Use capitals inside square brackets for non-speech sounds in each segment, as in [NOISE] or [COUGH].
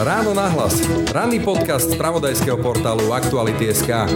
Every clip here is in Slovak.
Ráno nahlas. Ranný podcast z pravodajského portálu Aktuality.sk.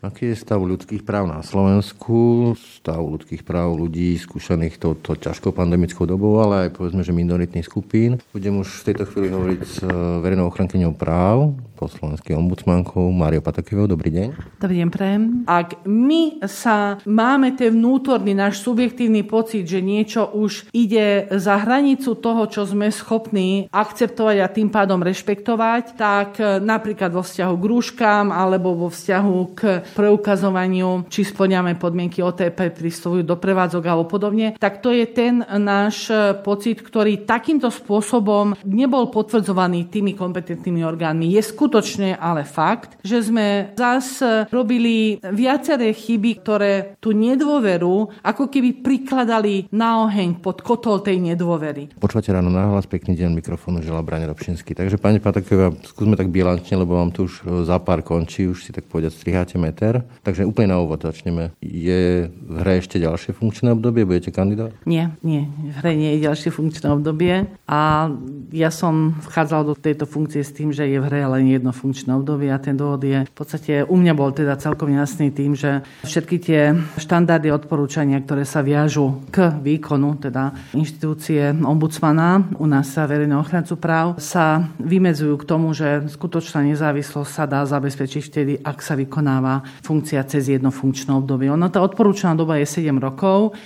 Aký je stav ľudských práv na Slovensku, stav ľudských práv ľudí skúšaných touto ťažkou pandemickou dobou, ale aj povedzme, že minoritných skupín. Budem už v tejto chvíli hovoriť s eh, verejnou ochrankyňou práv, po slovenskej ombudsmankou Máriou Patakivou. Dobrý deň. Dobrý deň, prejem. Ak my sa máme ten vnútorný náš subjektívny pocit, že niečo už ide za hranicu toho, čo sme schopní akceptovať a tým pádom rešpektovať, tak eh, napríklad vo vzťahu k rúškám alebo vo vzťahu k preukazovaniu, či splňame podmienky OTP, prístupujú do prevádzok alebo podobne, tak to je ten náš pocit, ktorý takýmto spôsobom nebol potvrdzovaný tými kompetentnými orgánmi. Je skutočne ale fakt, že sme zas robili viaceré chyby, ktoré tú nedôveru ako keby prikladali na oheň pod kotol tej nedôvery. Počúvate ráno náhlas, pekný deň, mikrofónu žela Brane Robšinský. Takže pani Pataková, skúsme tak bilančne, lebo vám tu už za pár končí, už si tak povedať striháte meter. Takže úplne na úvod začneme. Je v hre ešte ďalšie funkčné obdobie? Budete kandidát? Nie, nie. V hre nie je ďalšie funkčné obdobie. A ja som vchádzal do tejto funkcie s tým, že je v hre len jedno funkčné obdobie a ten dôvod je v podstate u mňa bol teda celkom jasný tým, že všetky tie štandardy odporúčania, ktoré sa viažu k výkonu, teda inštitúcie ombudsmana, u nás sa verejného ochrancu práv, sa vymedzujú k tomu, že skutočná nezávislosť sa dá zabezpečiť vtedy, ak sa vykoná vykonáva funkcia cez jedno funkčné obdobie. Ono, tá odporúčaná doba je 7 rokov.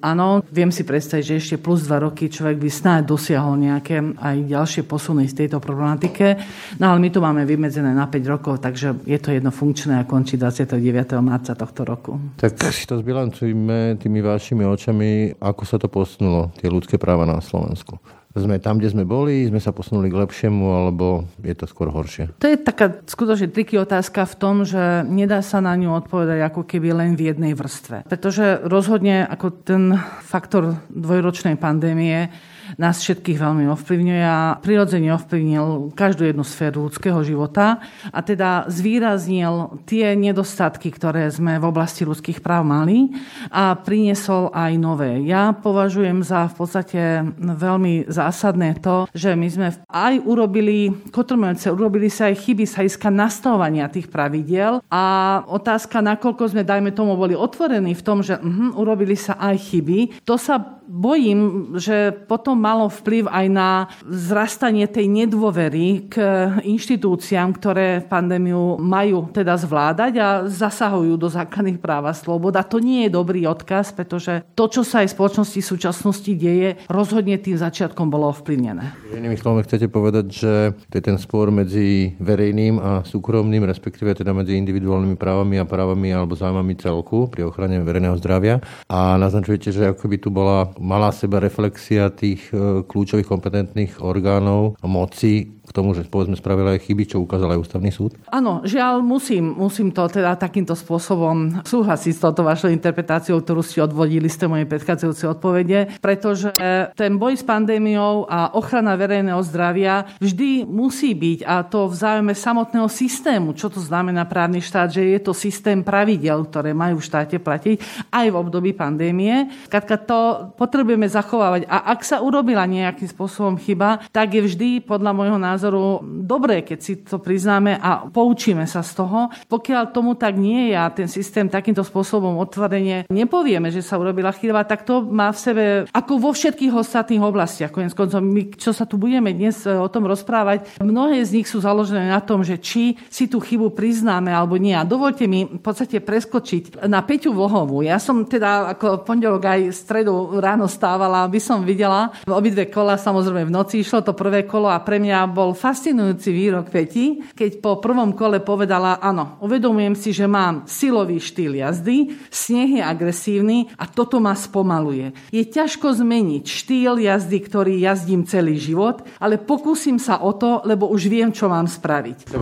Áno, viem si predstaviť, že ešte plus 2 roky človek by snáď dosiahol nejaké aj ďalšie posuny z tejto problematike. No ale my to máme vymedzené na 5 rokov, takže je to jedno funkčné a končí 29. marca tohto roku. Tak si to zbilancujme tými vašimi očami, ako sa to posunulo, tie ľudské práva na Slovensku sme tam, kde sme boli, sme sa posunuli k lepšiemu, alebo je to skôr horšie? To je taká skutočne triky otázka v tom, že nedá sa na ňu odpovedať ako keby len v jednej vrstve. Pretože rozhodne ako ten faktor dvojročnej pandémie nás všetkých veľmi ovplyvňuje a prirodzene ovplyvnil každú jednu sféru ľudského života a teda zvýraznil tie nedostatky, ktoré sme v oblasti ľudských práv mali a priniesol aj nové. Ja považujem za v podstate veľmi zásadné to, že my sme aj urobili, kotrmelce, urobili sa aj chyby sa iska nastavovania tých pravidiel a otázka, nakoľko sme, dajme tomu, boli otvorení v tom, že uh, urobili sa aj chyby, to sa bojím, že potom malo vplyv aj na zrastanie tej nedôvery k inštitúciám, ktoré pandémiu majú teda zvládať a zasahujú do základných práv a slobod. A to nie je dobrý odkaz, pretože to, čo sa aj v spoločnosti v súčasnosti deje, rozhodne tým začiatkom bolo ovplyvnené. Inými slovami chcete povedať, že to je ten spor medzi verejným a súkromným, respektíve teda medzi individuálnymi právami a právami alebo zájmami celku pri ochrane verejného zdravia. A naznačujete, že ako by tu bola malá seba reflexia tých e, kľúčových kompetentných orgánov moci k tomu, že povedzme spravila aj chyby, čo ukázal aj ústavný súd? Áno, žiaľ, musím, musím to teda takýmto spôsobom súhlasiť s touto vašou interpretáciou, ktorú ste odvodili z tej mojej predchádzajúcej odpovede, pretože ten boj s pandémiou a ochrana verejného zdravia vždy musí byť a to v záujme samotného systému. Čo to znamená právny štát? Že je to systém pravidel, ktoré majú v štáte platiť aj v období pandémie. Katka, to potrebujeme zachovávať. A ak sa urobila nejakým spôsobom chyba, tak je vždy podľa môjho názoru dobré, keď si to priznáme a poučíme sa z toho. Pokiaľ tomu tak nie je a ten systém takýmto spôsobom otvorene nepovieme, že sa urobila chyba, tak to má v sebe, ako vo všetkých ostatných oblastiach, konec koncom, my, čo sa tu budeme dnes e, o tom rozprávať, mnohé z nich sú založené na tom, že či si tú chybu priznáme alebo nie. A dovolte mi v podstate preskočiť na Peťu Vlhovú. Ja som teda ako pondelok aj stredu ráno stávala, aby som videla obidve kola, samozrejme v noci išlo to prvé kolo a pre mňa bol fascinujúci výrok Peti, keď po prvom kole povedala, áno, uvedomujem si, že mám silový štýl jazdy, sneh je agresívny a toto ma spomaluje. Je ťažko zmeniť štýl jazdy, ktorý jazdím celý život, ale pokúsim sa o to, lebo už viem, čo mám spraviť.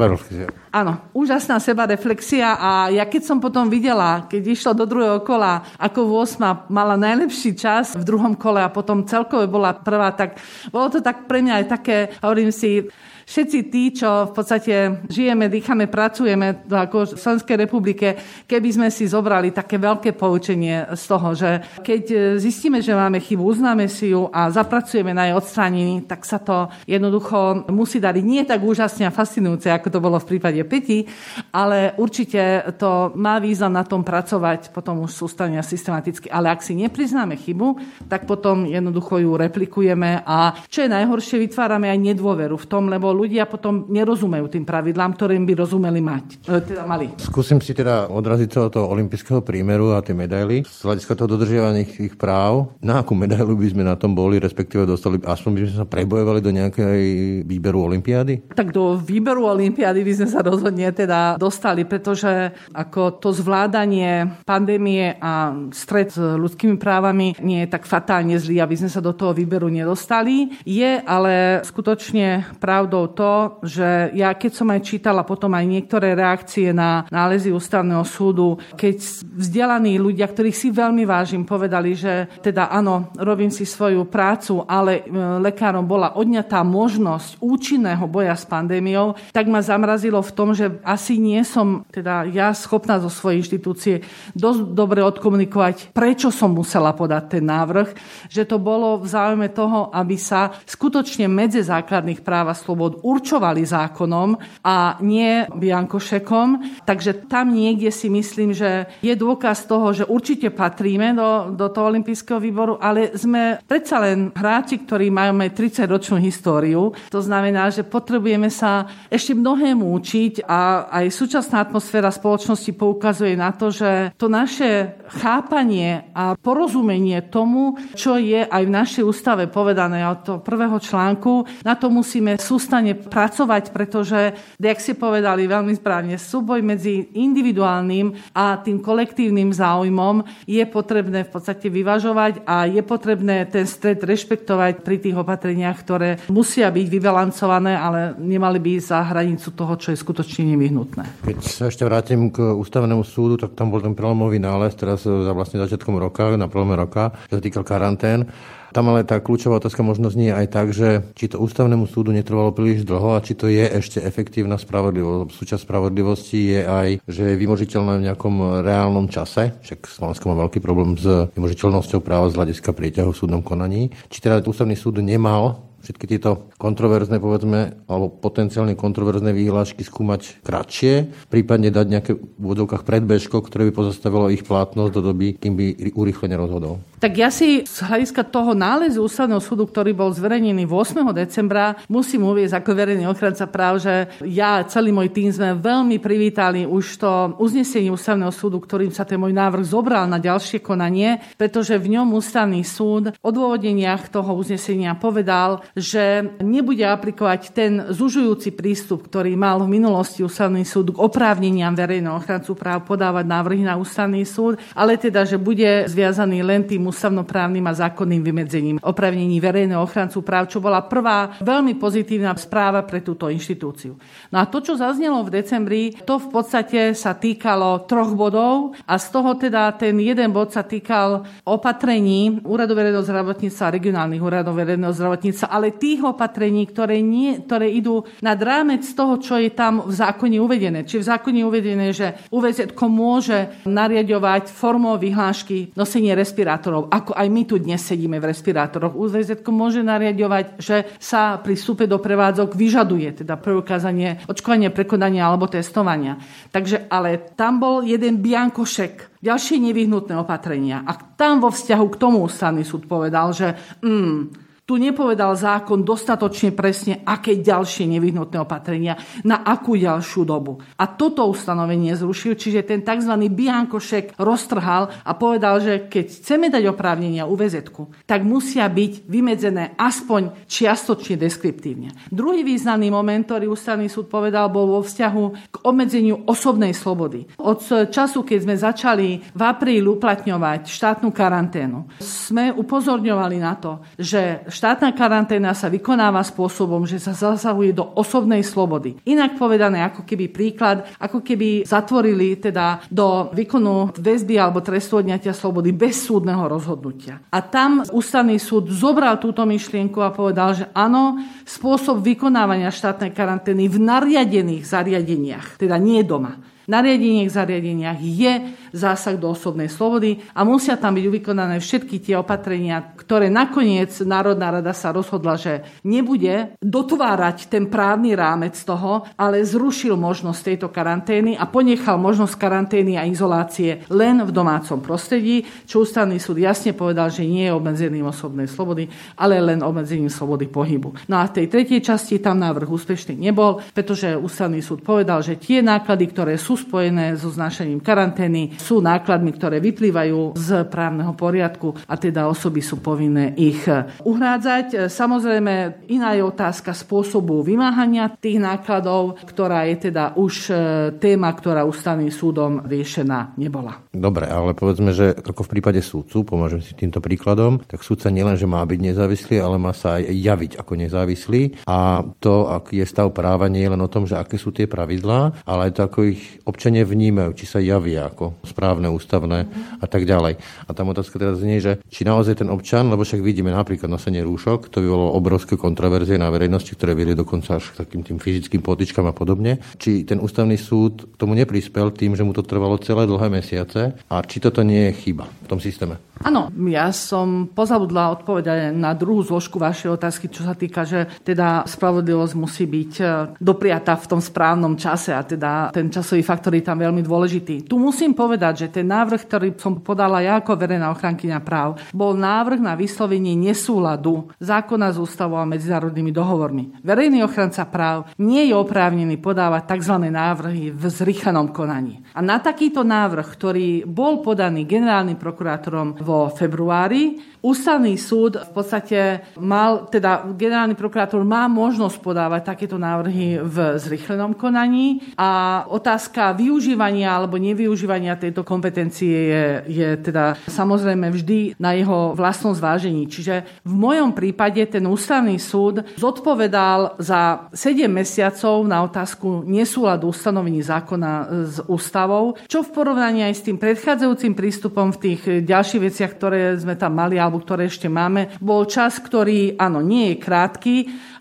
Áno, úžasná seba reflexia a ja keď som potom videla, keď išla do druhého kola, ako 8 mala najlepší čas v v druhom kole a potom celkové bola prvá, tak bolo to tak pre mňa aj také, hovorím si, všetci tí, čo v podstate žijeme, dýchame, pracujeme ako v Slovenskej republike, keby sme si zobrali také veľké poučenie z toho, že keď zistíme, že máme chybu, uznáme si ju a zapracujeme na jej odstránení, tak sa to jednoducho musí dariť nie tak úžasne a fascinujúce, ako to bolo v prípade Peti, ale určite to má význam na tom pracovať potom už sústavne a systematicky. Ale ak si nepriznáme chybu, tak potom jednoducho ju replikujeme a čo je najhoršie, vytvárame aj nedôveru v tom, lebo ľudia potom nerozumejú tým pravidlám, ktorým by rozumeli mať, e, teda mali. Skúsim si teda odraziť od toho olympijského prímeru a tie medaily. Z hľadiska toho dodržiavania ich práv, na akú medailu by sme na tom boli, respektíve dostali, aspoň by sme sa prebojovali do nejakej výberu olympiády? Tak do výberu olympiády by sme sa rozhodne teda dostali, pretože ako to zvládanie pandémie a stred s ľudskými právami nie je tak fatálne zlý, aby sme sa do toho výberu nedostali. Je ale skutočne pravdou to, že ja keď som aj čítala potom aj niektoré reakcie na nálezy ústavného súdu, keď vzdelaní ľudia, ktorých si veľmi vážim, povedali, že teda áno, robím si svoju prácu, ale e, lekárom bola odňatá možnosť účinného boja s pandémiou, tak ma zamrazilo v tom, že asi nie som teda ja schopná zo svojej inštitúcie dosť dobre odkomunikovať, prečo som musela podať ten návrh, že to bolo v záujme toho, aby sa skutočne medze základných práv a slobod určovali zákonom a nie biankošekom. Takže tam niekde si myslím, že je dôkaz toho, že určite patríme do, do toho olympijského výboru, ale sme predsa len hráči, ktorí majú 30-ročnú históriu. To znamená, že potrebujeme sa ešte mnohému učiť a aj súčasná atmosféra spoločnosti poukazuje na to, že to naše chápanie a porozumenie tomu, čo je aj v našej ústave povedané od toho prvého článku, na to musíme sústane odhodlane pracovať, pretože, jak si povedali veľmi správne, súboj medzi individuálnym a tým kolektívnym záujmom je potrebné v podstate vyvažovať a je potrebné ten stred rešpektovať pri tých opatreniach, ktoré musia byť vybalancované, ale nemali by ísť za hranicu toho, čo je skutočne nevyhnutné. Keď sa ešte vrátim k ústavnému súdu, tak tam bol ten prelomový nález teraz za vlastne začiatkom roka, na prelome roka, čo sa týkal karantén. Tam ale tá kľúčová otázka možno znie aj tak, že či to ústavnému súdu netrvalo príliš dlho a či to je ešte efektívna spravodlivosť. Súčasť spravodlivosti je aj, že je vymožiteľná v nejakom reálnom čase. Však Slovensko má veľký problém s vymožiteľnosťou práva z hľadiska prieťahu v súdnom konaní. Či teda ústavný súd nemal všetky tieto kontroverzné, povedzme, alebo potenciálne kontroverzné výhlášky skúmať kratšie, prípadne dať nejaké v vodovkách predbežko, ktoré by pozastavilo ich platnosť do doby, kým by urýchlene rozhodol. Tak ja si z hľadiska toho nálezu ústavného súdu, ktorý bol zverejnený 8. decembra, musím uvieť ako verejný ochranca práv, že ja a celý môj tým sme veľmi privítali už to uznesenie ústavného súdu, ktorým sa ten môj návrh zobral na ďalšie konanie, pretože v ňom ústavný súd v odôvodeniach toho uznesenia povedal, že nebude aplikovať ten zužujúci prístup, ktorý mal v minulosti ústavný súd k oprávneniam verejného ochrancu práv podávať návrhy na ústavný súd, ale teda, že bude zviazaný len tým ústavnoprávnym a zákonným vymedzením oprávnení verejného ochrancu práv, čo bola prvá veľmi pozitívna správa pre túto inštitúciu. No a to, čo zaznelo v decembri, to v podstate sa týkalo troch bodov a z toho teda ten jeden bod sa týkal opatrení Úradu verejného zdravotníctva a regionálnych úradov verejného zdravotníctva, ale ale tých opatrení, ktoré, nie, ktoré idú nad rámec toho, čo je tam v zákone uvedené. Či v zákone uvedené, že UVZ môže nariadovať formou vyhlášky nosenie respirátorov, ako aj my tu dnes sedíme v respirátoroch. UVZ môže nariadovať, že sa pri vstupe do prevádzok vyžaduje teda preukázanie očkovania, prekonania alebo testovania. Takže, ale tam bol jeden biankošek ďalšie nevyhnutné opatrenia. A tam vo vzťahu k tomu ústavný súd povedal, že mm, tu nepovedal zákon dostatočne presne, aké ďalšie nevyhnutné opatrenia, na akú ďalšiu dobu. A toto ustanovenie zrušil, čiže ten tzv. biankošek roztrhal a povedal, že keď chceme dať oprávnenia UVZ, tak musia byť vymedzené aspoň čiastočne deskriptívne. Druhý významný moment, ktorý ústavný súd povedal, bol vo vzťahu k obmedzeniu osobnej slobody. Od času, keď sme začali v apríli uplatňovať štátnu karanténu, sme upozorňovali na to, že štátna karanténa sa vykonáva spôsobom, že sa zasahuje do osobnej slobody. Inak povedané, ako keby príklad, ako keby zatvorili teda do výkonu väzby alebo trestu odňatia slobody bez súdneho rozhodnutia. A tam ústavný súd zobral túto myšlienku a povedal, že áno, spôsob vykonávania štátnej karantény v nariadených zariadeniach, teda nie doma, nariadeniach zariadeniach je zásah do osobnej slobody a musia tam byť vykonané všetky tie opatrenia, ktoré nakoniec Národná rada sa rozhodla, že nebude dotvárať ten právny rámec toho, ale zrušil možnosť tejto karantény a ponechal možnosť karantény a izolácie len v domácom prostredí, čo ústavný súd jasne povedal, že nie je obmedzením osobnej slobody, ale len obmedzením slobody pohybu. No a v tej tretej časti tam návrh úspešný nebol, pretože ústavný súd povedal, že tie náklady, ktoré sú spojené so znášaním karantény, sú nákladmi, ktoré vyplývajú z právneho poriadku a teda osoby sú povinné ich uhrádzať. Samozrejme, iná je otázka spôsobu vymáhania tých nákladov, ktorá je teda už e, téma, ktorá ústavným súdom riešená nebola. Dobre, ale povedzme, že ako v prípade súdcu, pomôžem si týmto príkladom, tak súdca nielen, že má byť nezávislý, ale má sa aj javiť ako nezávislý a to, aký je stav práva, nie je len o tom, že aké sú tie pravidlá, ale aj to, ako ich občania vnímajú, či sa javia ako správne, ústavné a tak ďalej. A tam otázka teraz znie, že či naozaj ten občan, lebo však vidíme napríklad nosenie rúšok, to vyvolalo obrovské kontroverzie na verejnosti, ktoré viedli dokonca až k takým tým fyzickým potičkám a podobne. Či ten ústavný súd k tomu neprispel tým, že mu to trvalo celé dlhé mesiace a či toto nie je chyba v tom systéme? Áno, ja som pozabudla odpovedať na druhú zložku vašej otázky, čo sa týka, že teda spravodlivosť musí byť e, dopriata v tom správnom čase a teda ten časový faktor je tam veľmi dôležitý. Tu musím povedať, že ten návrh, ktorý som podala ja ako verejná ochrankyňa práv, bol návrh na vyslovenie nesúladu zákona s ústavou a medzinárodnými dohovormi. Verejný ochranca práv nie je oprávnený podávať tzv. návrhy v zrychlenom konaní. A na takýto návrh, ktorý bol podaný generálnym prokurátorom vo februári, Ústavný súd v podstate mal, teda generálny prokurátor má možnosť podávať takéto návrhy v zrychlenom konaní a otázka využívania alebo nevyužívania tejto kompetencie je, je teda samozrejme vždy na jeho vlastnom zvážení. Čiže v mojom prípade ten ústavný súd zodpovedal za 7 mesiacov na otázku nesúladu ustanovení zákona s ústavou, čo v porovnaní aj s tým predchádzajúcim prístupom v tých ďalších veciach, ktoré sme tam mali, alebo ktoré ešte máme, bol čas, ktorý, áno, nie je krátky,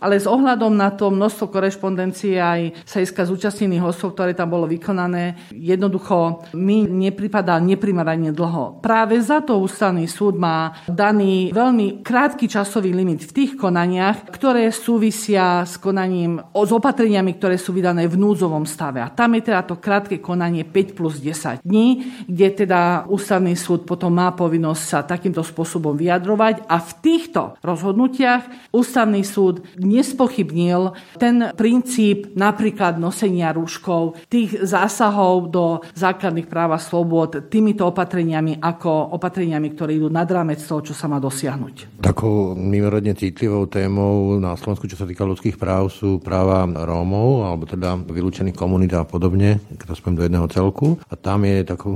ale s ohľadom na to množstvo korešpondencie aj sa iska zúčastnených hostov, ktoré tam bolo vykonané, jednoducho mi nepripadá neprimarane dlho. Práve za to ústavný súd má daný veľmi krátky časový limit v tých konaniach, ktoré súvisia s konaním, s opatreniami, ktoré sú vydané v núdzovom stave. A tam je teda to krátke konanie 5 plus 10 dní, kde teda ústavný súd potom má povinnosť sa takýmto spôsobom vyjadrovať a v týchto rozhodnutiach ústavný súd nespochybnil ten princíp napríklad nosenia rúškov, tých zásahov do základných práv a slobod týmito opatreniami ako opatreniami, ktoré idú nad rámec toho, čo sa má dosiahnuť. Takou mimoriadne citlivou témou na Slovensku, čo sa týka ľudských práv, sú práva Rómov, alebo teda vylúčených komunít a podobne, keď to do jedného celku. A tam je takou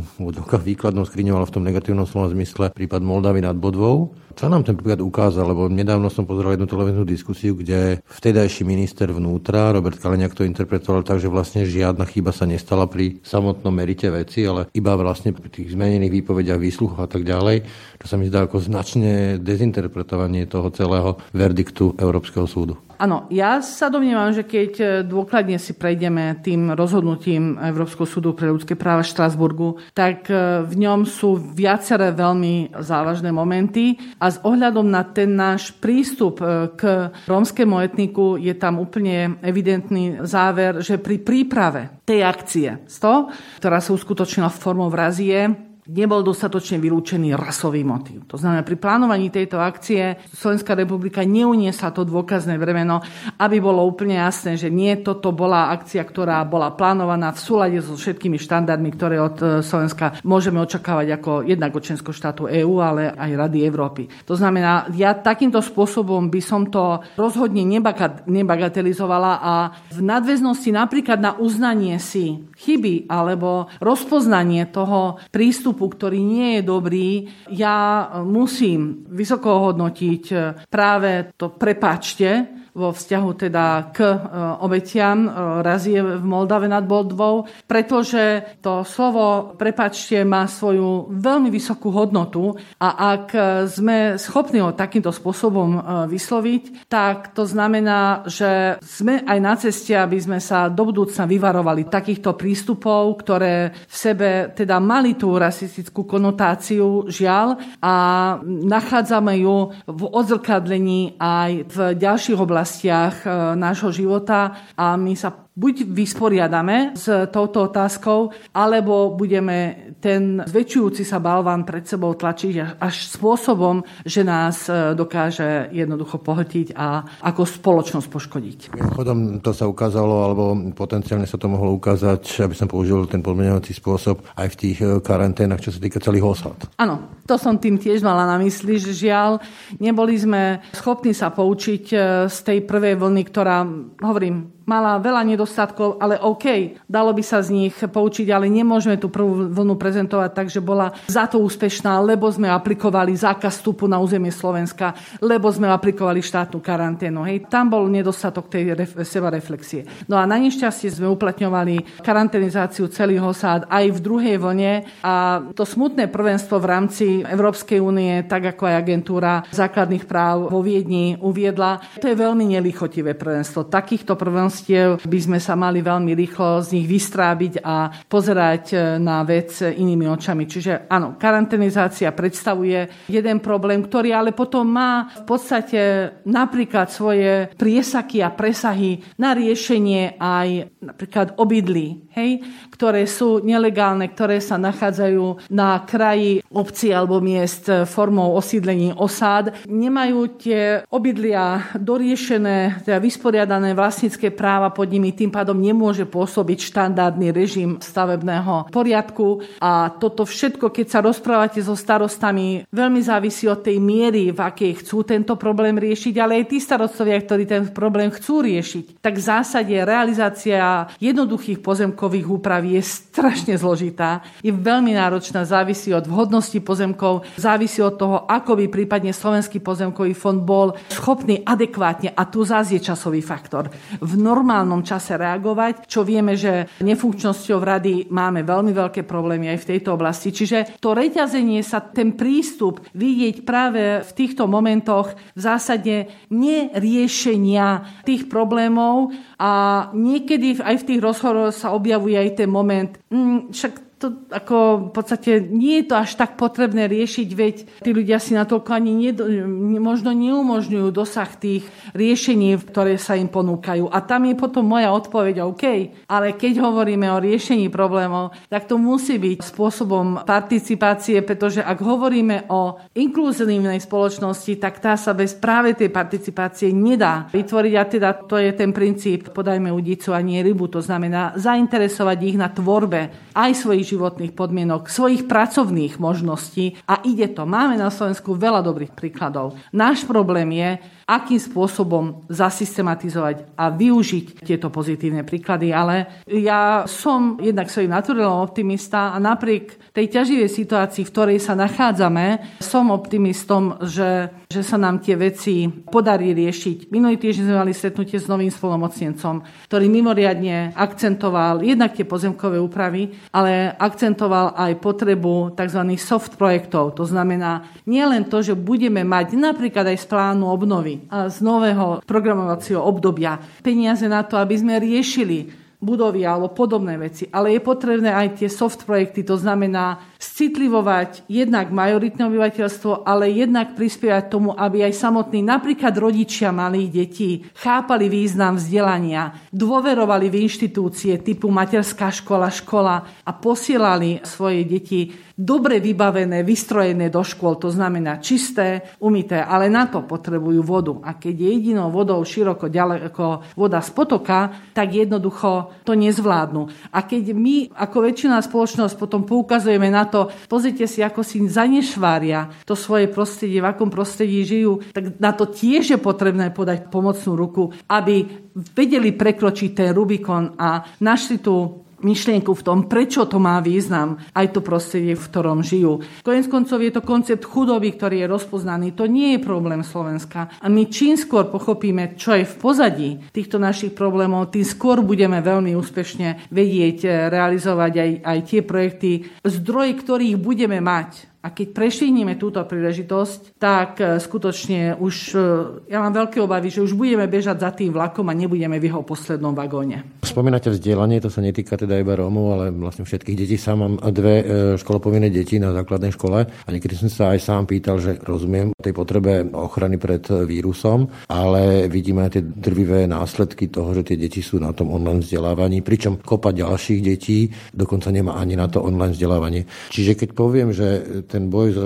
výkladnou skriňou, ale v tom negatívnom slovom zmysle prípad Moldavy nad Bodvou, čo nám ten príklad ukázal, lebo nedávno som pozeral jednu televíznu diskusiu, kde vtedajší minister vnútra, Robert Kaleňák to interpretoval tak, že vlastne žiadna chyba sa nestala pri samotnom merite veci, ale iba vlastne pri tých zmenených výpovediach, výsluchoch a tak ďalej. To sa mi zdá ako značne dezinterpretovanie toho celého verdiktu Európskeho súdu. Áno, ja sa domnievam, že keď e, dôkladne si prejdeme tým rozhodnutím Európskeho súdu pre ľudské práva v Štrasburgu, tak e, v ňom sú viaceré veľmi závažné momenty a s ohľadom na ten náš prístup e, k rómskému etniku je tam úplne evidentný záver, že pri príprave tej akcie, ktorá sa uskutočnila formou vrazie, nebol dostatočne vylúčený rasový motív. To znamená, pri plánovaní tejto akcie Slovenská republika neuniesla to dôkazné bremeno, aby bolo úplne jasné, že nie toto bola akcia, ktorá bola plánovaná v súlade so všetkými štandardmi, ktoré od e, Slovenska môžeme očakávať ako jednak od členského štátu EÚ, ale aj Rady Európy. To znamená, ja takýmto spôsobom by som to rozhodne nebagatelizovala a v nadväznosti napríklad na uznanie si chyby alebo rozpoznanie toho prístupu prístupu, ktorý nie je dobrý, ja musím vysoko hodnotiť práve to prepačte, vo vzťahu teda k e, obetiam e, razie v Moldave nad Boldvou, pretože to slovo prepačte má svoju veľmi vysokú hodnotu a ak sme schopní ho takýmto spôsobom e, vysloviť, tak to znamená, že sme aj na ceste, aby sme sa do budúcna vyvarovali takýchto prístupov, ktoré v sebe teda mali tú rasistickú konotáciu, žiaľ, a nachádzame ju v odzrkadlení aj v ďalších oblastiach oblastiach e, nášho života a my sa buď vysporiadame s touto otázkou, alebo budeme ten zväčšujúci sa balván pred sebou tlačiť až spôsobom, že nás e, dokáže jednoducho pohltiť a ako spoločnosť poškodiť. Mimochodom to sa ukázalo, alebo potenciálne sa to mohlo ukázať, aby som použil ten podmienovací spôsob aj v tých e, karanténach, čo sa týka celých osad. Áno, to som tým tiež mala na mysli, že žiaľ, neboli sme schopní sa poučiť e, z tej prvej vlny, ktorá, hovorím, mala veľa nedostatkov, ale OK, dalo by sa z nich poučiť, ale nemôžeme tú prvú vlnu prezentovať tak, že bola za to úspešná, lebo sme aplikovali zákaz vstupu na územie Slovenska, lebo sme aplikovali štátnu karanténu. Hej, tam bol nedostatok tej ref- seba reflexie. No a na nešťastie sme uplatňovali karanténizáciu celých osád aj v druhej vlne a to smutné prvenstvo v rámci Európskej únie, tak ako aj agentúra základných práv vo Viedni uviedla, to je veľmi nelichotivé prvenstvo. Takýchto prvenstv možnostiev by sme sa mali veľmi rýchlo z nich vystrábiť a pozerať e, na vec inými očami. Čiže áno, karanténizácia predstavuje jeden problém, ktorý ale potom má v podstate napríklad svoje priesaky a presahy na riešenie aj napríklad obydlí, hej, ktoré sú nelegálne, ktoré sa nachádzajú na kraji obci alebo miest formou osídlení osád. Nemajú tie obydlia doriešené, teda vysporiadané vlastnícke práva práva pod nimi, tým pádom nemôže pôsobiť štandardný režim stavebného poriadku. A toto všetko, keď sa rozprávate so starostami, veľmi závisí od tej miery, v akej chcú tento problém riešiť, ale aj tí starostovia, ktorí ten problém chcú riešiť. Tak v zásade realizácia jednoduchých pozemkových úprav je strašne zložitá, je veľmi náročná, závisí od vhodnosti pozemkov, závisí od toho, ako by prípadne Slovenský pozemkový fond bol schopný adekvátne, a tu zase je časový faktor, v normálnom čase reagovať, čo vieme, že nefunkčnosťou rady máme veľmi veľké problémy aj v tejto oblasti. Čiže to reťazenie sa, ten prístup vidieť práve v týchto momentoch v zásade neriešenia tých problémov a niekedy aj v tých rozhovoroch sa objavuje aj ten moment, mm, však to ako v podstate nie je to až tak potrebné riešiť, veď tí ľudia si na to ani nedo, možno neumožňujú dosah tých riešení, ktoré sa im ponúkajú. A tam je potom moja odpoveď OK, ale keď hovoríme o riešení problémov, tak to musí byť spôsobom participácie, pretože ak hovoríme o inkluzívnej spoločnosti, tak tá sa bez práve tej participácie nedá vytvoriť a teda to je ten princíp podajme udicu a nie rybu, to znamená zainteresovať ich na tvorbe aj svojich životných podmienok, svojich pracovných možností a ide to. Máme na Slovensku veľa dobrých príkladov. Náš problém je, akým spôsobom zasystematizovať a využiť tieto pozitívne príklady, ale ja som jednak svojím naturálom optimista a napriek tej ťaživej situácii, v ktorej sa nachádzame, som optimistom, že, že sa nám tie veci podarí riešiť. Minulý týždeň sme mali stretnutie s novým spolomocnencom, ktorý mimoriadne akcentoval jednak tie pozemkové úpravy, ale akcentoval aj potrebu tzv. soft projektov. To znamená nielen to, že budeme mať napríklad aj z plánu obnovy z nového programovacieho obdobia peniaze na to, aby sme riešili budovy alebo podobné veci. Ale je potrebné aj tie soft projekty, to znamená citlivovať jednak majoritné obyvateľstvo, ale jednak prispievať tomu, aby aj samotní napríklad rodičia malých detí chápali význam vzdelania, dôverovali v inštitúcie typu materská škola, škola a posielali svoje deti dobre vybavené, vystrojené do škôl, to znamená čisté, umité, ale na to potrebujú vodu. A keď je jedinou vodou široko ďaleko voda z potoka, tak jednoducho to nezvládnu. A keď my ako väčšina spoločnosť potom poukazujeme na to, pozrite si, ako si zanešvária to svoje prostredie, v akom prostredí žijú, tak na to tiež je potrebné podať pomocnú ruku, aby vedeli prekročiť ten Rubikon a našli tú myšlienku v tom, prečo to má význam aj to prostredie, v ktorom žijú. Konec koncov je to koncept chudoby, ktorý je rozpoznaný. To nie je problém Slovenska. A my čím skôr pochopíme, čo je v pozadí týchto našich problémov, tým skôr budeme veľmi úspešne vedieť eh, realizovať aj, aj tie projekty, zdroj ktorých budeme mať a keď prešihneme túto príležitosť, tak e, skutočne už, e, ja mám veľké obavy, že už budeme bežať za tým vlakom a nebudeme v jeho poslednom vagóne. Spomínate vzdelanie, to sa netýka teda iba Rómov, ale vlastne všetkých detí. Sám mám dve e, školopovinné deti na základnej škole a niekedy som sa aj sám pýtal, že rozumiem tej potrebe ochrany pred vírusom, ale vidíme aj tie drvivé následky toho, že tie deti sú na tom online vzdelávaní, pričom kopa ďalších detí dokonca nemá ani na to online vzdelávanie. Čiže keď poviem, že ten boj s e,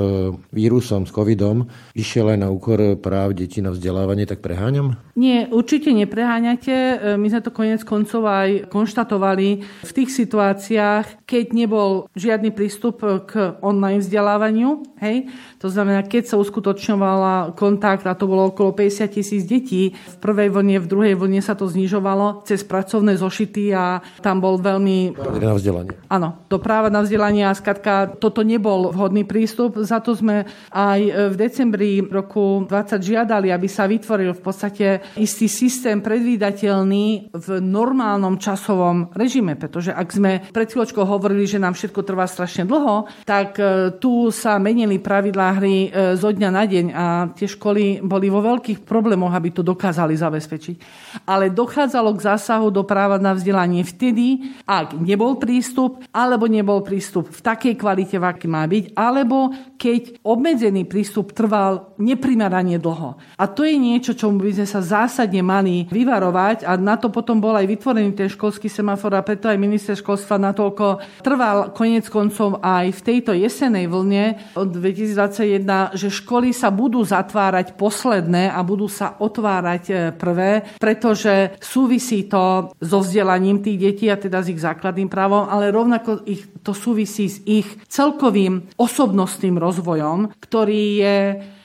vírusom, s covidom, išiel aj na úkor práv detí na vzdelávanie, tak preháňam? Nie, určite nepreháňate. E, my sme to konec koncov aj konštatovali v tých situáciách, keď nebol žiadny prístup k online vzdelávaniu. Hej? To znamená, keď sa uskutočňovala kontakt, a to bolo okolo 50 tisíc detí, v prvej vlne, v druhej vlne sa to znižovalo cez pracovné zošity a tam bol veľmi... Na vzdelanie. Áno, do práva na vzdelanie a skratka, toto nebol vhodný prístup. Za to sme aj v decembri roku 20 žiadali, aby sa vytvoril v podstate istý systém predvídateľný v normálnom časovom režime, pretože ak sme pred chvíľočkou hovorili, že nám všetko trvá strašne dlho, tak e, tu sa menili pravidlá hry e, zo dňa na deň a tie školy boli vo veľkých problémoch, aby to dokázali zabezpečiť. Ale dochádzalo k zásahu do práva na vzdelanie vtedy, ak nebol prístup, alebo nebol prístup v takej kvalite, v aký má byť, alebo keď obmedzený prístup trval neprimerane dlho. A to je niečo, čomu by sme sa zásadne mali vyvarovať a na to potom bol aj vytvorený ten školský semafor a preto aj minister školstva natoľko trval konec koncov aj v tejto jesenej vlne od 2021, že školy sa budú zatvárať posledné a budú sa otvárať e, prvé, pretože súvisí to so vzdelaním tých detí a teda s ich základným právom, ale rovnako ich, to súvisí s ich celkovým osobnostným rozvojom, ktorý je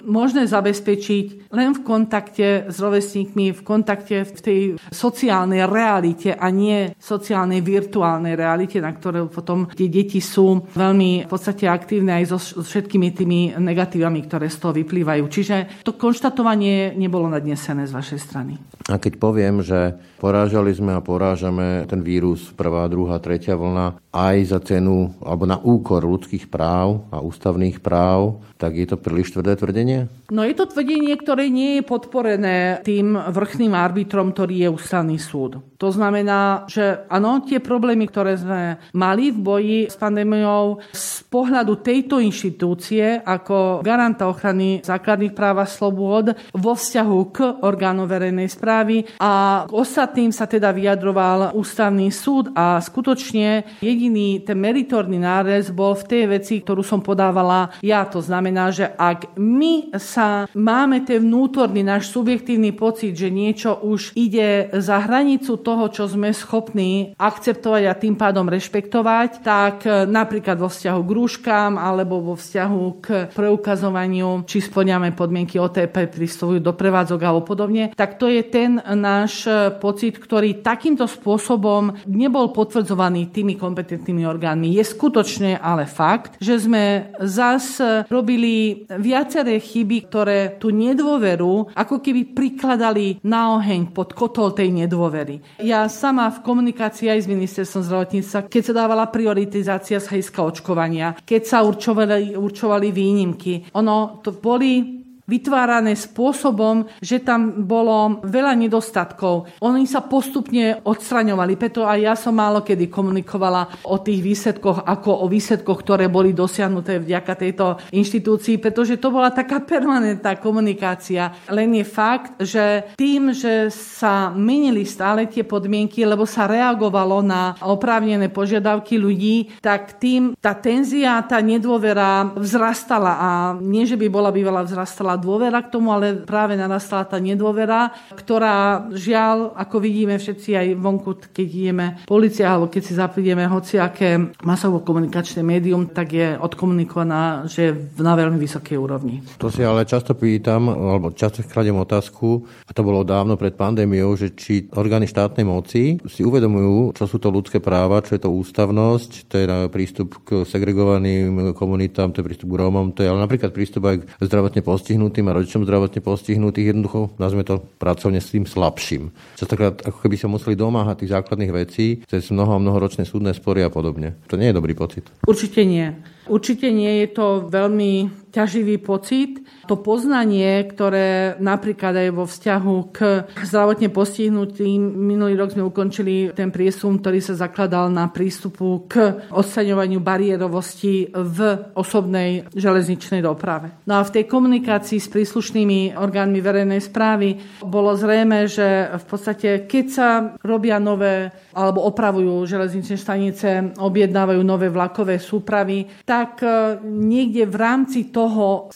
možné zabezpečiť len v kontakte s rovesníkmi, v kontakte v tej sociálnej realite a nie sociálnej virtuálnej realite, na ktoré potom tie deti sú veľmi v podstate aktívne aj so všetkými tými negatívami, ktoré z toho vyplývajú. Čiže to konštatovanie nebolo nadnesené z vašej strany. A keď poviem, že porážali sme a porážame ten vírus prvá, druhá, tretia vlna aj za cenu alebo na úkor ľudských práv a ústavných práv, tak je to príliš tvrdé tvrdenie? No je to tvrdenie, ktoré nie je podporené tým vrchným arbitrom, ktorý je ústavný súd. To znamená, že áno, tie problémy, ktoré sme mali v boji s pandémiou z pohľadu tejto inštitúcie ako garanta ochrany základných práv a slobôd vo vzťahu k orgánu verejnej správy a k ostatným sa teda vyjadroval ústavný súd a skutočne jediný ten meritorný nárez bol v tej veci, ktorú som podávala ja. To znamená, že ak my sa máme ten vnútorný náš subjektívny pocit, že niečo už ide za hranicu toho, čo sme schopní akceptovať a tým pádom rešpektovať, tak e, napríklad vo vzťahu k rúškám alebo vo vzťahu k preukazovaniu, či splňame podmienky OTP, prístupujú do prevádzok alebo podobne, tak to je ten náš e, pocit, ktorý takýmto spôsobom nebol potvrdzovaný tými kompetentnými orgánmi. Je skutočne ale fakt, že sme zas robili viaceré chyby, ktoré tú nedôveru ako keby prikladali na oheň pod kotol tej nedôvery. Ja sama v komunikácii aj s ministerstvom zdravotníctva, keď sa dávala prioritizácia z hľadiska očkovania, keď sa určovali, určovali výnimky, ono to boli vytvárané spôsobom, že tam bolo veľa nedostatkov. Oni sa postupne odstraňovali, preto aj ja som málo kedy komunikovala o tých výsledkoch, ako o výsledkoch, ktoré boli dosiahnuté vďaka tejto inštitúcii, pretože to bola taká permanentná komunikácia. Len je fakt, že tým, že sa menili stále tie podmienky, lebo sa reagovalo na oprávnené požiadavky ľudí, tak tým tá tenzia, tá nedôvera vzrastala a nie, že by bola bývala vzrastala narastla dôvera k tomu, ale práve narastla tá nedôvera, ktorá žiaľ, ako vidíme všetci aj vonku, keď ideme policia alebo keď si zaprídeme hociaké masovo-komunikačné médium, tak je odkomunikovaná, že na veľmi vysokej úrovni. To si ale často pýtam, alebo často kladem otázku, a to bolo dávno pred pandémiou, že či orgány štátnej moci si uvedomujú, čo sú to ľudské práva, čo je to ústavnosť, to je prístup k segregovaným komunitám, to je prístup k Rómom, to je ale napríklad prístup aj k zdravotne postihnutým a rodičom zdravotne postihnutých, jednoducho nazvime to pracovne s tým slabším. Častokrát ako keby sa museli domáhať tých základných vecí cez mnoho a mnohoročné súdne spory a podobne. To nie je dobrý pocit. Určite nie. Určite nie je to veľmi ťaživý pocit. To poznanie, ktoré napríklad aj vo vzťahu k zdravotne postihnutým, minulý rok sme ukončili ten priesum, ktorý sa zakladal na prístupu k odstraňovaniu bariérovosti v osobnej železničnej doprave. No a v tej komunikácii s príslušnými orgánmi verejnej správy bolo zrejme, že v podstate keď sa robia nové alebo opravujú železničné stanice, objednávajú nové vlakové súpravy, tak e, niekde v rámci toho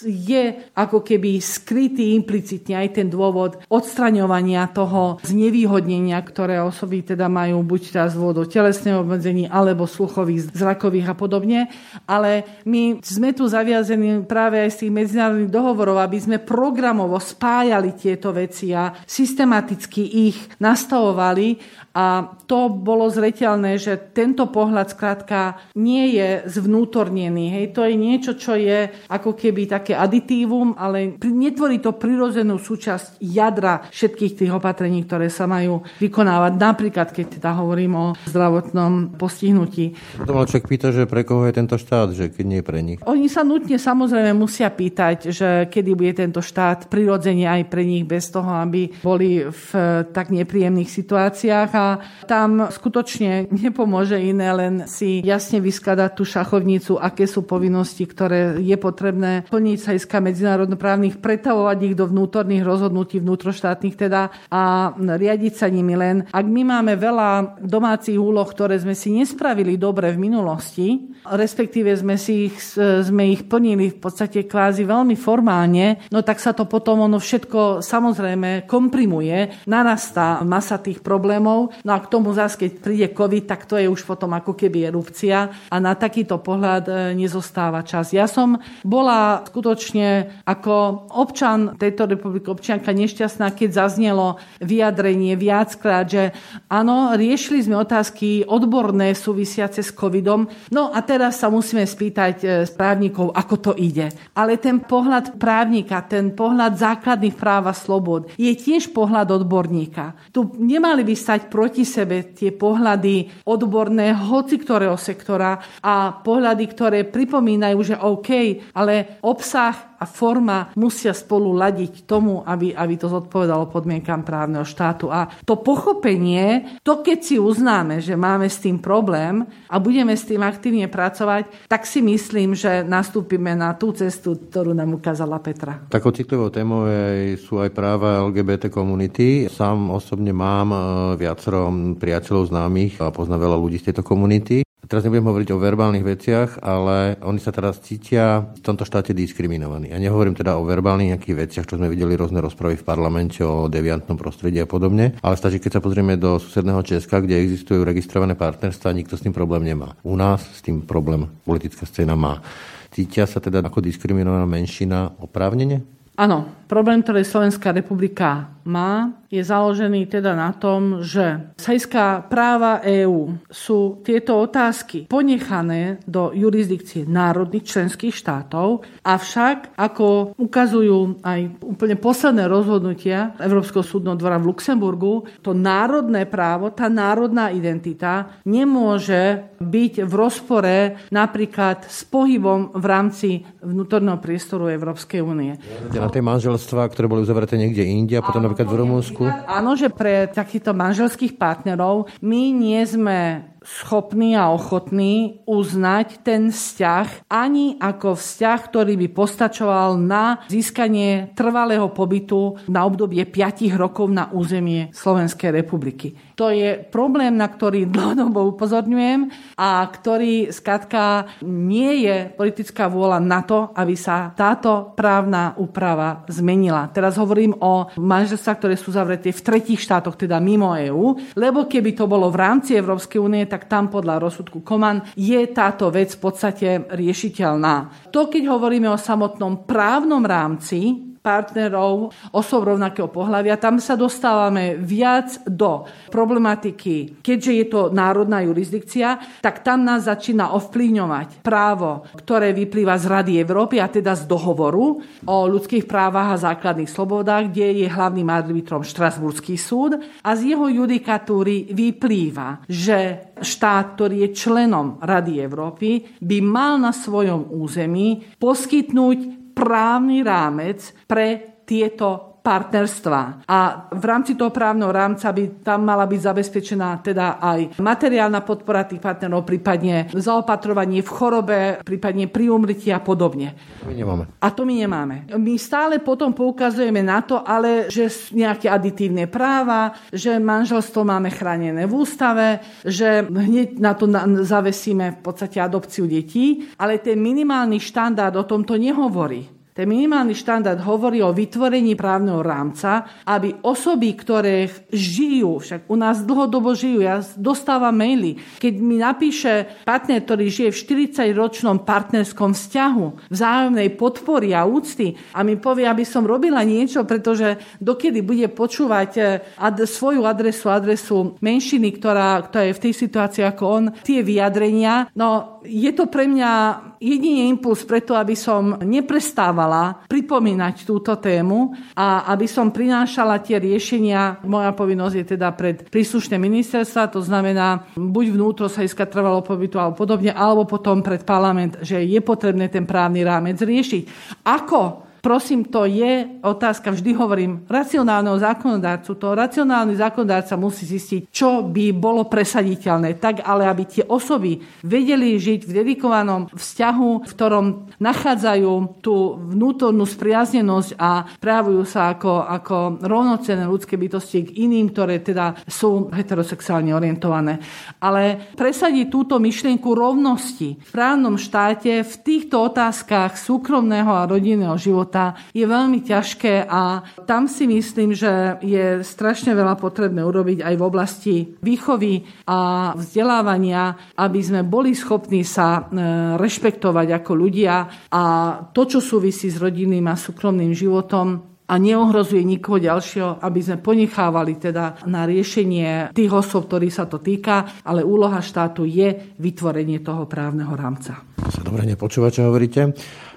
je ako keby skrytý implicitne aj ten dôvod odstraňovania toho znevýhodnenia, ktoré osoby teda majú buď teraz z dôvodov telesného obmedzení alebo sluchových, zrakových a podobne. Ale my sme tu zaviazení práve aj z tých medzinárodných dohovorov, aby sme programovo spájali tieto veci a systematicky ich nastavovali a to bolo zreteľné, že tento pohľad skrátka nie je zvnútornený. Hej. To je niečo, čo je ako keby také aditívum, ale netvorí to prirodzenú súčasť jadra všetkých tých opatrení, ktoré sa majú vykonávať. Napríklad, keď teda hovorím o zdravotnom postihnutí. To mal človek pýta, že pre koho je tento štát, že keď nie pre nich. Oni sa nutne samozrejme musia pýtať, že kedy bude tento štát prirodzene aj pre nich bez toho, aby boli v tak nepríjemných situáciách a tam skutočne nepomôže iné, len si jasne vyskladať tú šachovnicu, aké sú povinnosti, ktoré je potrebné plniť sa iska medzinárodnoprávnych, pretavovať ich do vnútorných rozhodnutí vnútroštátnych teda a riadiť sa nimi len. Ak my máme veľa domácich úloh, ktoré sme si nespravili dobre v minulosti, respektíve sme, si ich, sme ich plnili v podstate kvázi veľmi formálne, no tak sa to potom ono všetko samozrejme komprimuje, narastá masa tých problémov No a k tomu zase, keď príde COVID, tak to je už potom ako keby erupcia a na takýto pohľad e, nezostáva čas. Ja som bola skutočne ako občan tejto republiky, občianka nešťastná, keď zaznelo vyjadrenie viackrát, že áno, riešili sme otázky odborné súvisiace s covidom, no a teraz sa musíme spýtať e, právnikov, ako to ide. Ale ten pohľad právnika, ten pohľad základných práv a slobod je tiež pohľad odborníka. Tu nemali by stať proti proti sebe tie pohľady odborné hoci ktorého sektora a pohľady, ktoré pripomínajú, že OK, ale obsah a forma musia spolu ladiť tomu, aby, aby to zodpovedalo podmienkam právneho štátu. A to pochopenie, to keď si uznáme, že máme s tým problém a budeme s tým aktívne pracovať, tak si myslím, že nastúpime na tú cestu, ktorú nám ukázala Petra. Takou citlivou témou sú aj práva LGBT komunity. Sám osobne mám e, viacero priateľov známych a poznám veľa ľudí z tejto komunity. Teraz nebudem hovoriť o verbálnych veciach, ale oni sa teraz cítia v tomto štáte diskriminovaní. Ja nehovorím teda o verbálnych nejakých veciach, čo sme videli rôzne rozpravy v parlamente o deviantnom prostredí a podobne, ale stačí, keď sa pozrieme do susedného Česka, kde existujú registrované partnerstva, nikto s tým problém nemá. U nás s tým problém politická scéna má. Cítia sa teda ako diskriminovaná menšina oprávnene? Áno, problém, ktorý Slovenská republika má, je založený teda na tom, že sajská práva EÚ sú tieto otázky ponechané do jurisdikcie národných členských štátov, avšak, ako ukazujú aj úplne posledné rozhodnutia Európskeho súdneho dvora v Luxemburgu, to národné právo, tá národná identita nemôže byť v rozpore napríklad s pohybom v rámci vnútorného priestoru Európskej únie. Na tie manželstvá, ktoré boli uzavreté niekde inde a potom napríklad v Rumunsku? Áno, že pre takýchto manželských partnerov my nie sme schopní a ochotní uznať ten vzťah ani ako vzťah, ktorý by postačoval na získanie trvalého pobytu na obdobie 5 rokov na územie Slovenskej republiky. To je problém, na ktorý [LAUGHS] dlhodobo upozorňujem a ktorý skladka nie je politická vôľa na to, aby sa táto právna úprava zmenila. Teraz hovorím o manželstvách, ktoré sú zavreté v tretích štátoch, teda mimo EÚ, lebo keby to bolo v rámci Európskej únie, tak tam podľa rozsudku Koman je táto vec v podstate riešiteľná. To, keď hovoríme o samotnom právnom rámci, partnerov, osob rovnakého pohľavia. Tam sa dostávame viac do problematiky, keďže je to národná jurisdikcia, tak tam nás začína ovplyvňovať právo, ktoré vyplýva z Rady Európy, a teda z dohovoru o ľudských právach a základných slobodách, kde je hlavným arbitrom Štrasburský súd a z jeho judikatúry vyplýva, že štát, ktorý je členom Rady Európy, by mal na svojom území poskytnúť právny rámec pre tieto partnerstva. A v rámci toho právneho rámca by tam mala byť zabezpečená teda aj materiálna podpora tých partnerov, prípadne zaopatrovanie v chorobe, prípadne pri umrti a podobne. My nemáme. A to my nemáme. My stále potom poukazujeme na to, ale že nejaké aditívne práva, že manželstvo máme chránené v ústave, že hneď na to zavesíme v podstate adopciu detí, ale ten minimálny štandard o tomto nehovorí. Ten minimálny štandard hovorí o vytvorení právneho rámca, aby osoby, ktoré žijú, však u nás dlhodobo žijú, ja dostávam maily, keď mi napíše partner, ktorý žije v 40-ročnom partnerskom vzťahu, vzájomnej podpory a úcty a mi povie, aby som robila niečo, pretože dokedy bude počúvať eh, ad, svoju adresu, adresu menšiny, ktorá, ktorá je v tej situácii ako on, tie vyjadrenia, no je to pre mňa jediný impuls preto, aby som neprestávala pripomínať túto tému a aby som prinášala tie riešenia. Moja povinnosť je teda pred príslušné ministerstva, to znamená buď vnútro sa iska trvalo pobytu alebo podobne, alebo potom pred parlament, že je potrebné ten právny rámec riešiť. Ako Prosím, to je otázka, vždy hovorím, racionálneho zákonodárcu. To racionálny zákonodárca musí zistiť, čo by bolo presaditeľné, tak ale aby tie osoby vedeli žiť v dedikovanom vzťahu, v ktorom nachádzajú tú vnútornú spriaznenosť a právujú sa ako, ako rovnocené ľudské bytosti k iným, ktoré teda sú heterosexuálne orientované. Ale presadiť túto myšlienku rovnosti v právnom štáte v týchto otázkach súkromného a rodinného života života je veľmi ťažké a tam si myslím, že je strašne veľa potrebné urobiť aj v oblasti výchovy a vzdelávania, aby sme boli schopní sa e, rešpektovať ako ľudia a to, čo súvisí s rodinným a súkromným životom, a neohrozuje nikoho ďalšieho, aby sme ponechávali teda na riešenie tých osob, ktorých sa to týka, ale úloha štátu je vytvorenie toho právneho rámca. Sa dobre nepočúva, čo hovoríte.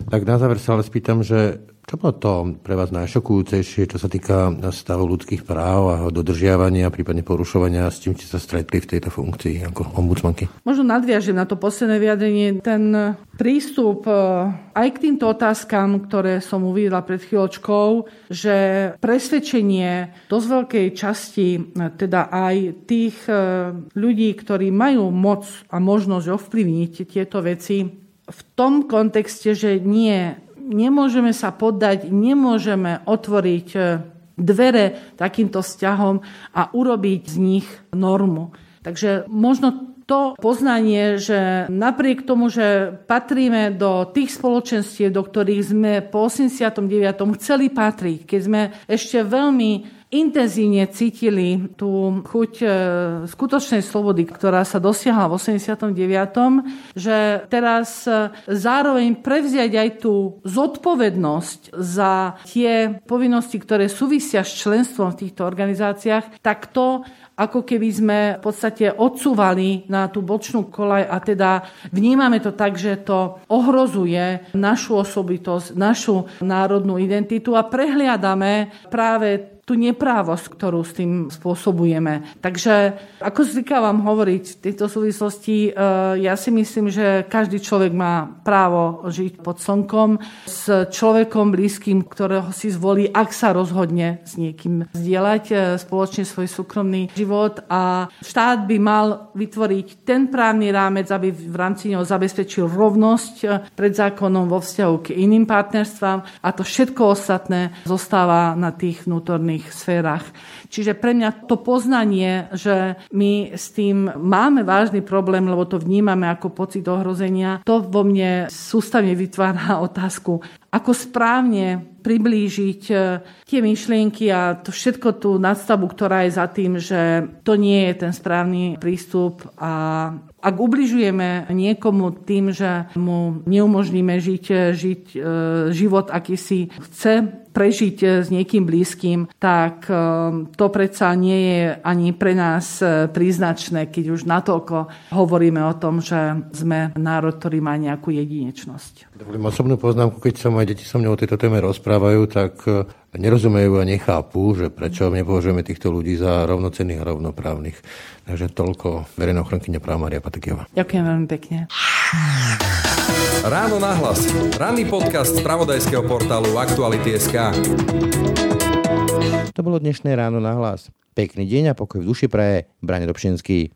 Tak na záver sa ale spýtam, že čo bolo to pre vás najšokujúcejšie, čo sa týka stavu ľudských práv a dodržiavania, prípadne porušovania, s čím ste sa stretli v tejto funkcii ako ombudsmanky? Možno nadviažem na to posledné vyjadrenie. Ten prístup e, aj k týmto otázkam, ktoré som uvidela pred chvíľočkou, že presvedčenie dosť veľkej časti, e, teda aj tých e, ľudí, ktorí majú moc a možnosť ovplyvniť tieto veci, v tom kontexte, že nie nemôžeme sa poddať, nemôžeme otvoriť e, dvere takýmto vzťahom a urobiť z nich normu. Takže možno to poznanie, že napriek tomu, že patríme do tých spoločenstiev, do ktorých sme po 89. chceli patriť, keď sme ešte veľmi intenzívne cítili tú chuť e, skutočnej slobody, ktorá sa dosiahla v 89., že teraz e, zároveň prevziať aj tú zodpovednosť za tie povinnosti, ktoré súvisia s členstvom v týchto organizáciách, tak to ako keby sme v podstate odsúvali na tú bočnú kolaj a teda vnímame to tak, že to ohrozuje našu osobitosť, našu národnú identitu a prehliadame práve tú neprávosť, ktorú s tým spôsobujeme. Takže, ako zvykám vám hovoriť v tejto súvislosti, e, ja si myslím, že každý človek má právo žiť pod slnkom s človekom blízkym, ktorého si zvolí, ak sa rozhodne s niekým zdieľať e, spoločne svoj súkromný život a štát by mal vytvoriť ten právny rámec, aby v rámci neho zabezpečil rovnosť e, pred zákonom vo vzťahu k iným partnerstvám a to všetko ostatné zostáva na tých vnútorných sférach. Čiže pre mňa to poznanie, že my s tým máme vážny problém, lebo to vnímame ako pocit ohrozenia, to vo mne sústavne vytvára [LAUGHS] otázku, ako správne priblížiť e, tie myšlienky a to všetko tú nadstavu, ktorá je za tým, že to nie je ten správny prístup a ak ubližujeme niekomu tým, že mu neumožníme žiť, žiť e, život, aký si chce prežiť e, s niekým blízkym, tak e, to predsa nie je ani pre nás príznačné, keď už natoľko hovoríme o tom, že sme národ, ktorý má nejakú jedinečnosť. Dovolím osobnú poznámku, keď sa moje deti so mnou o tejto téme rozprávajú, tak nerozumejú a nechápu, že prečo nepovažujeme týchto ľudí za rovnocenných a rovnoprávnych. Takže toľko verejná ochrankyňa práva Maria Patekiova. Ďakujem veľmi pekne. Ráno nahlas. Ranný podcast z pravodajského portálu Aktuality.sk To bolo dnešné ráno nahlas. Pekný deň a pokoj v duši praje Brane Dobšinský.